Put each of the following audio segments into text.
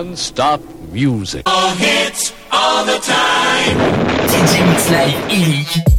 Non-stop music. All hits all the time. DJ Mix Live, Eric.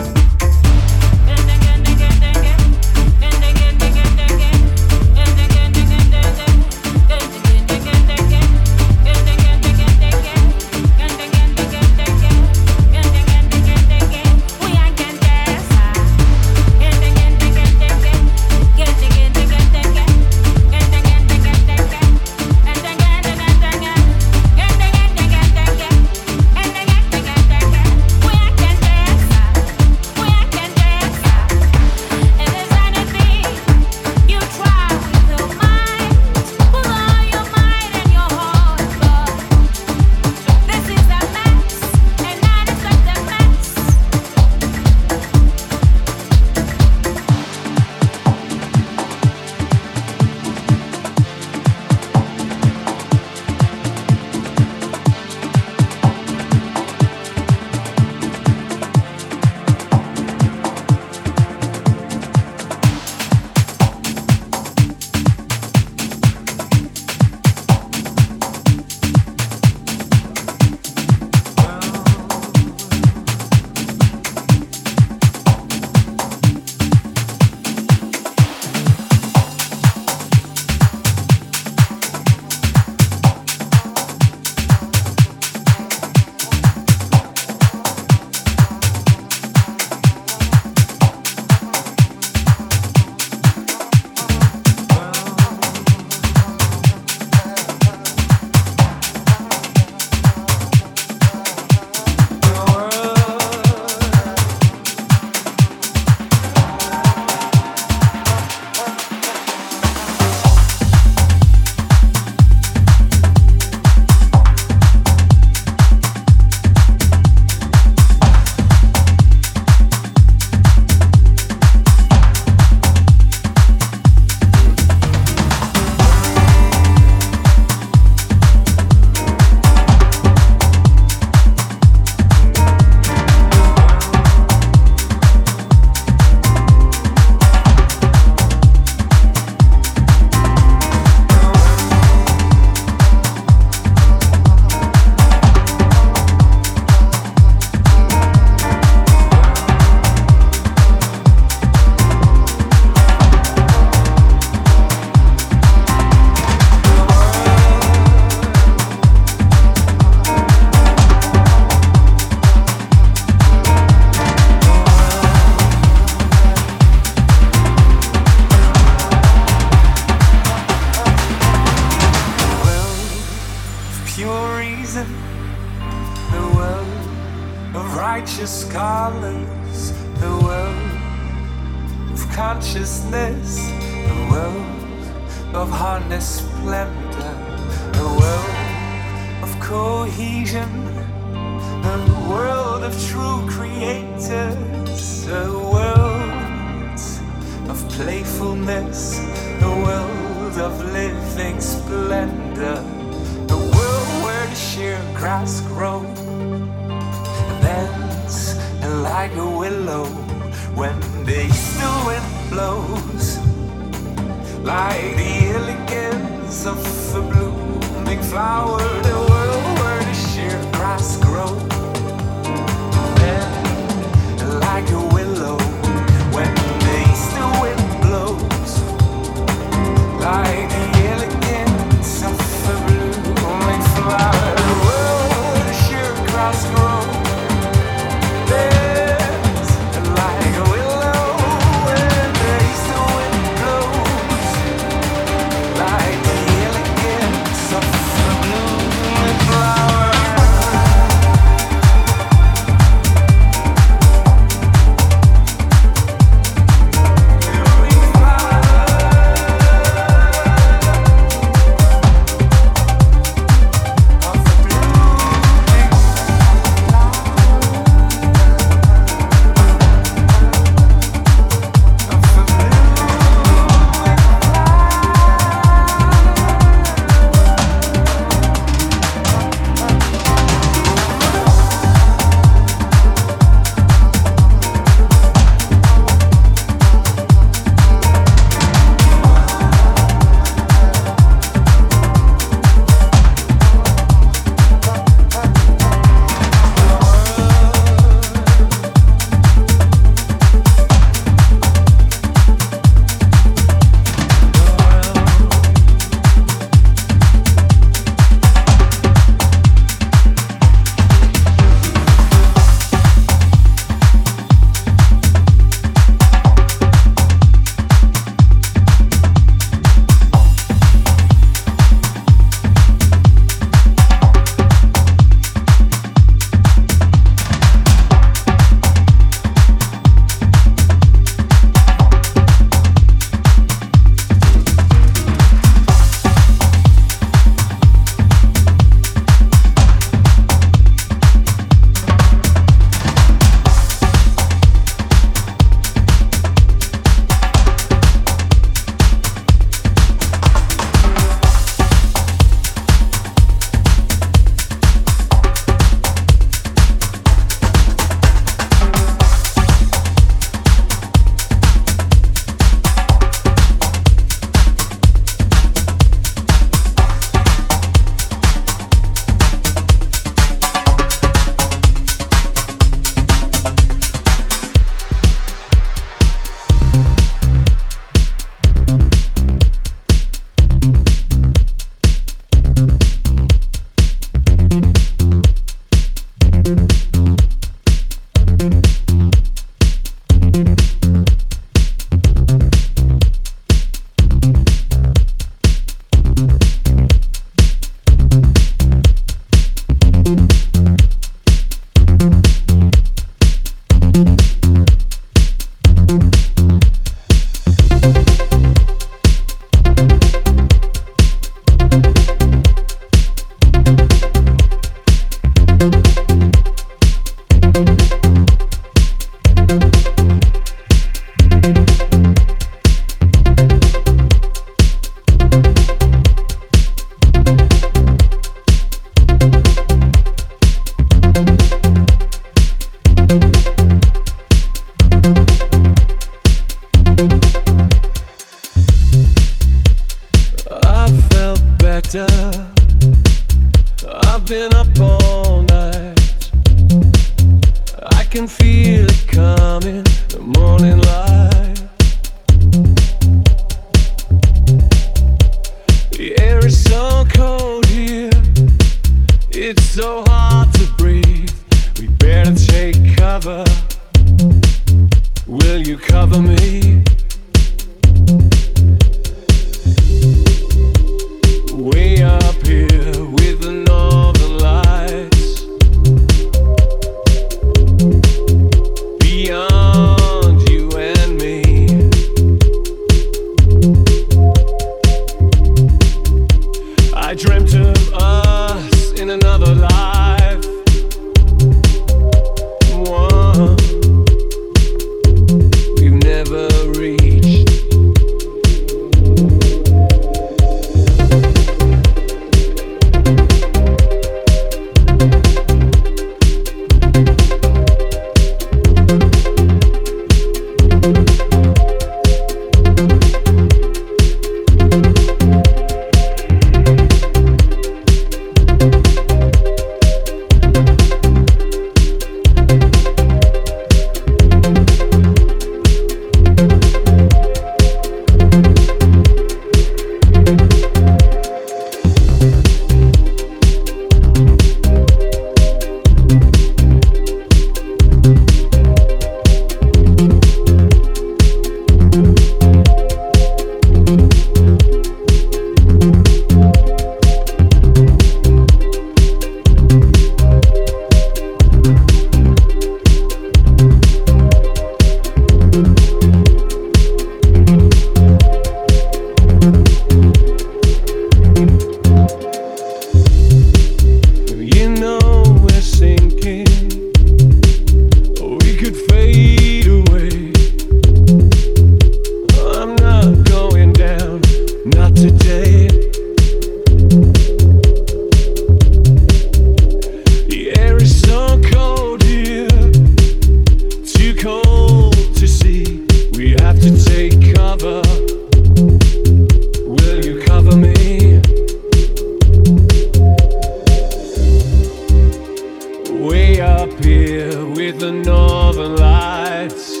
Northern lights.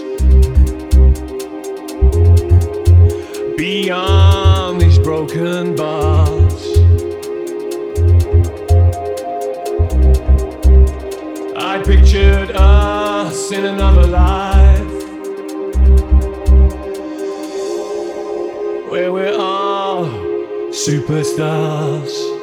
Beyond these broken bars. I pictured us in another life where we're all superstars.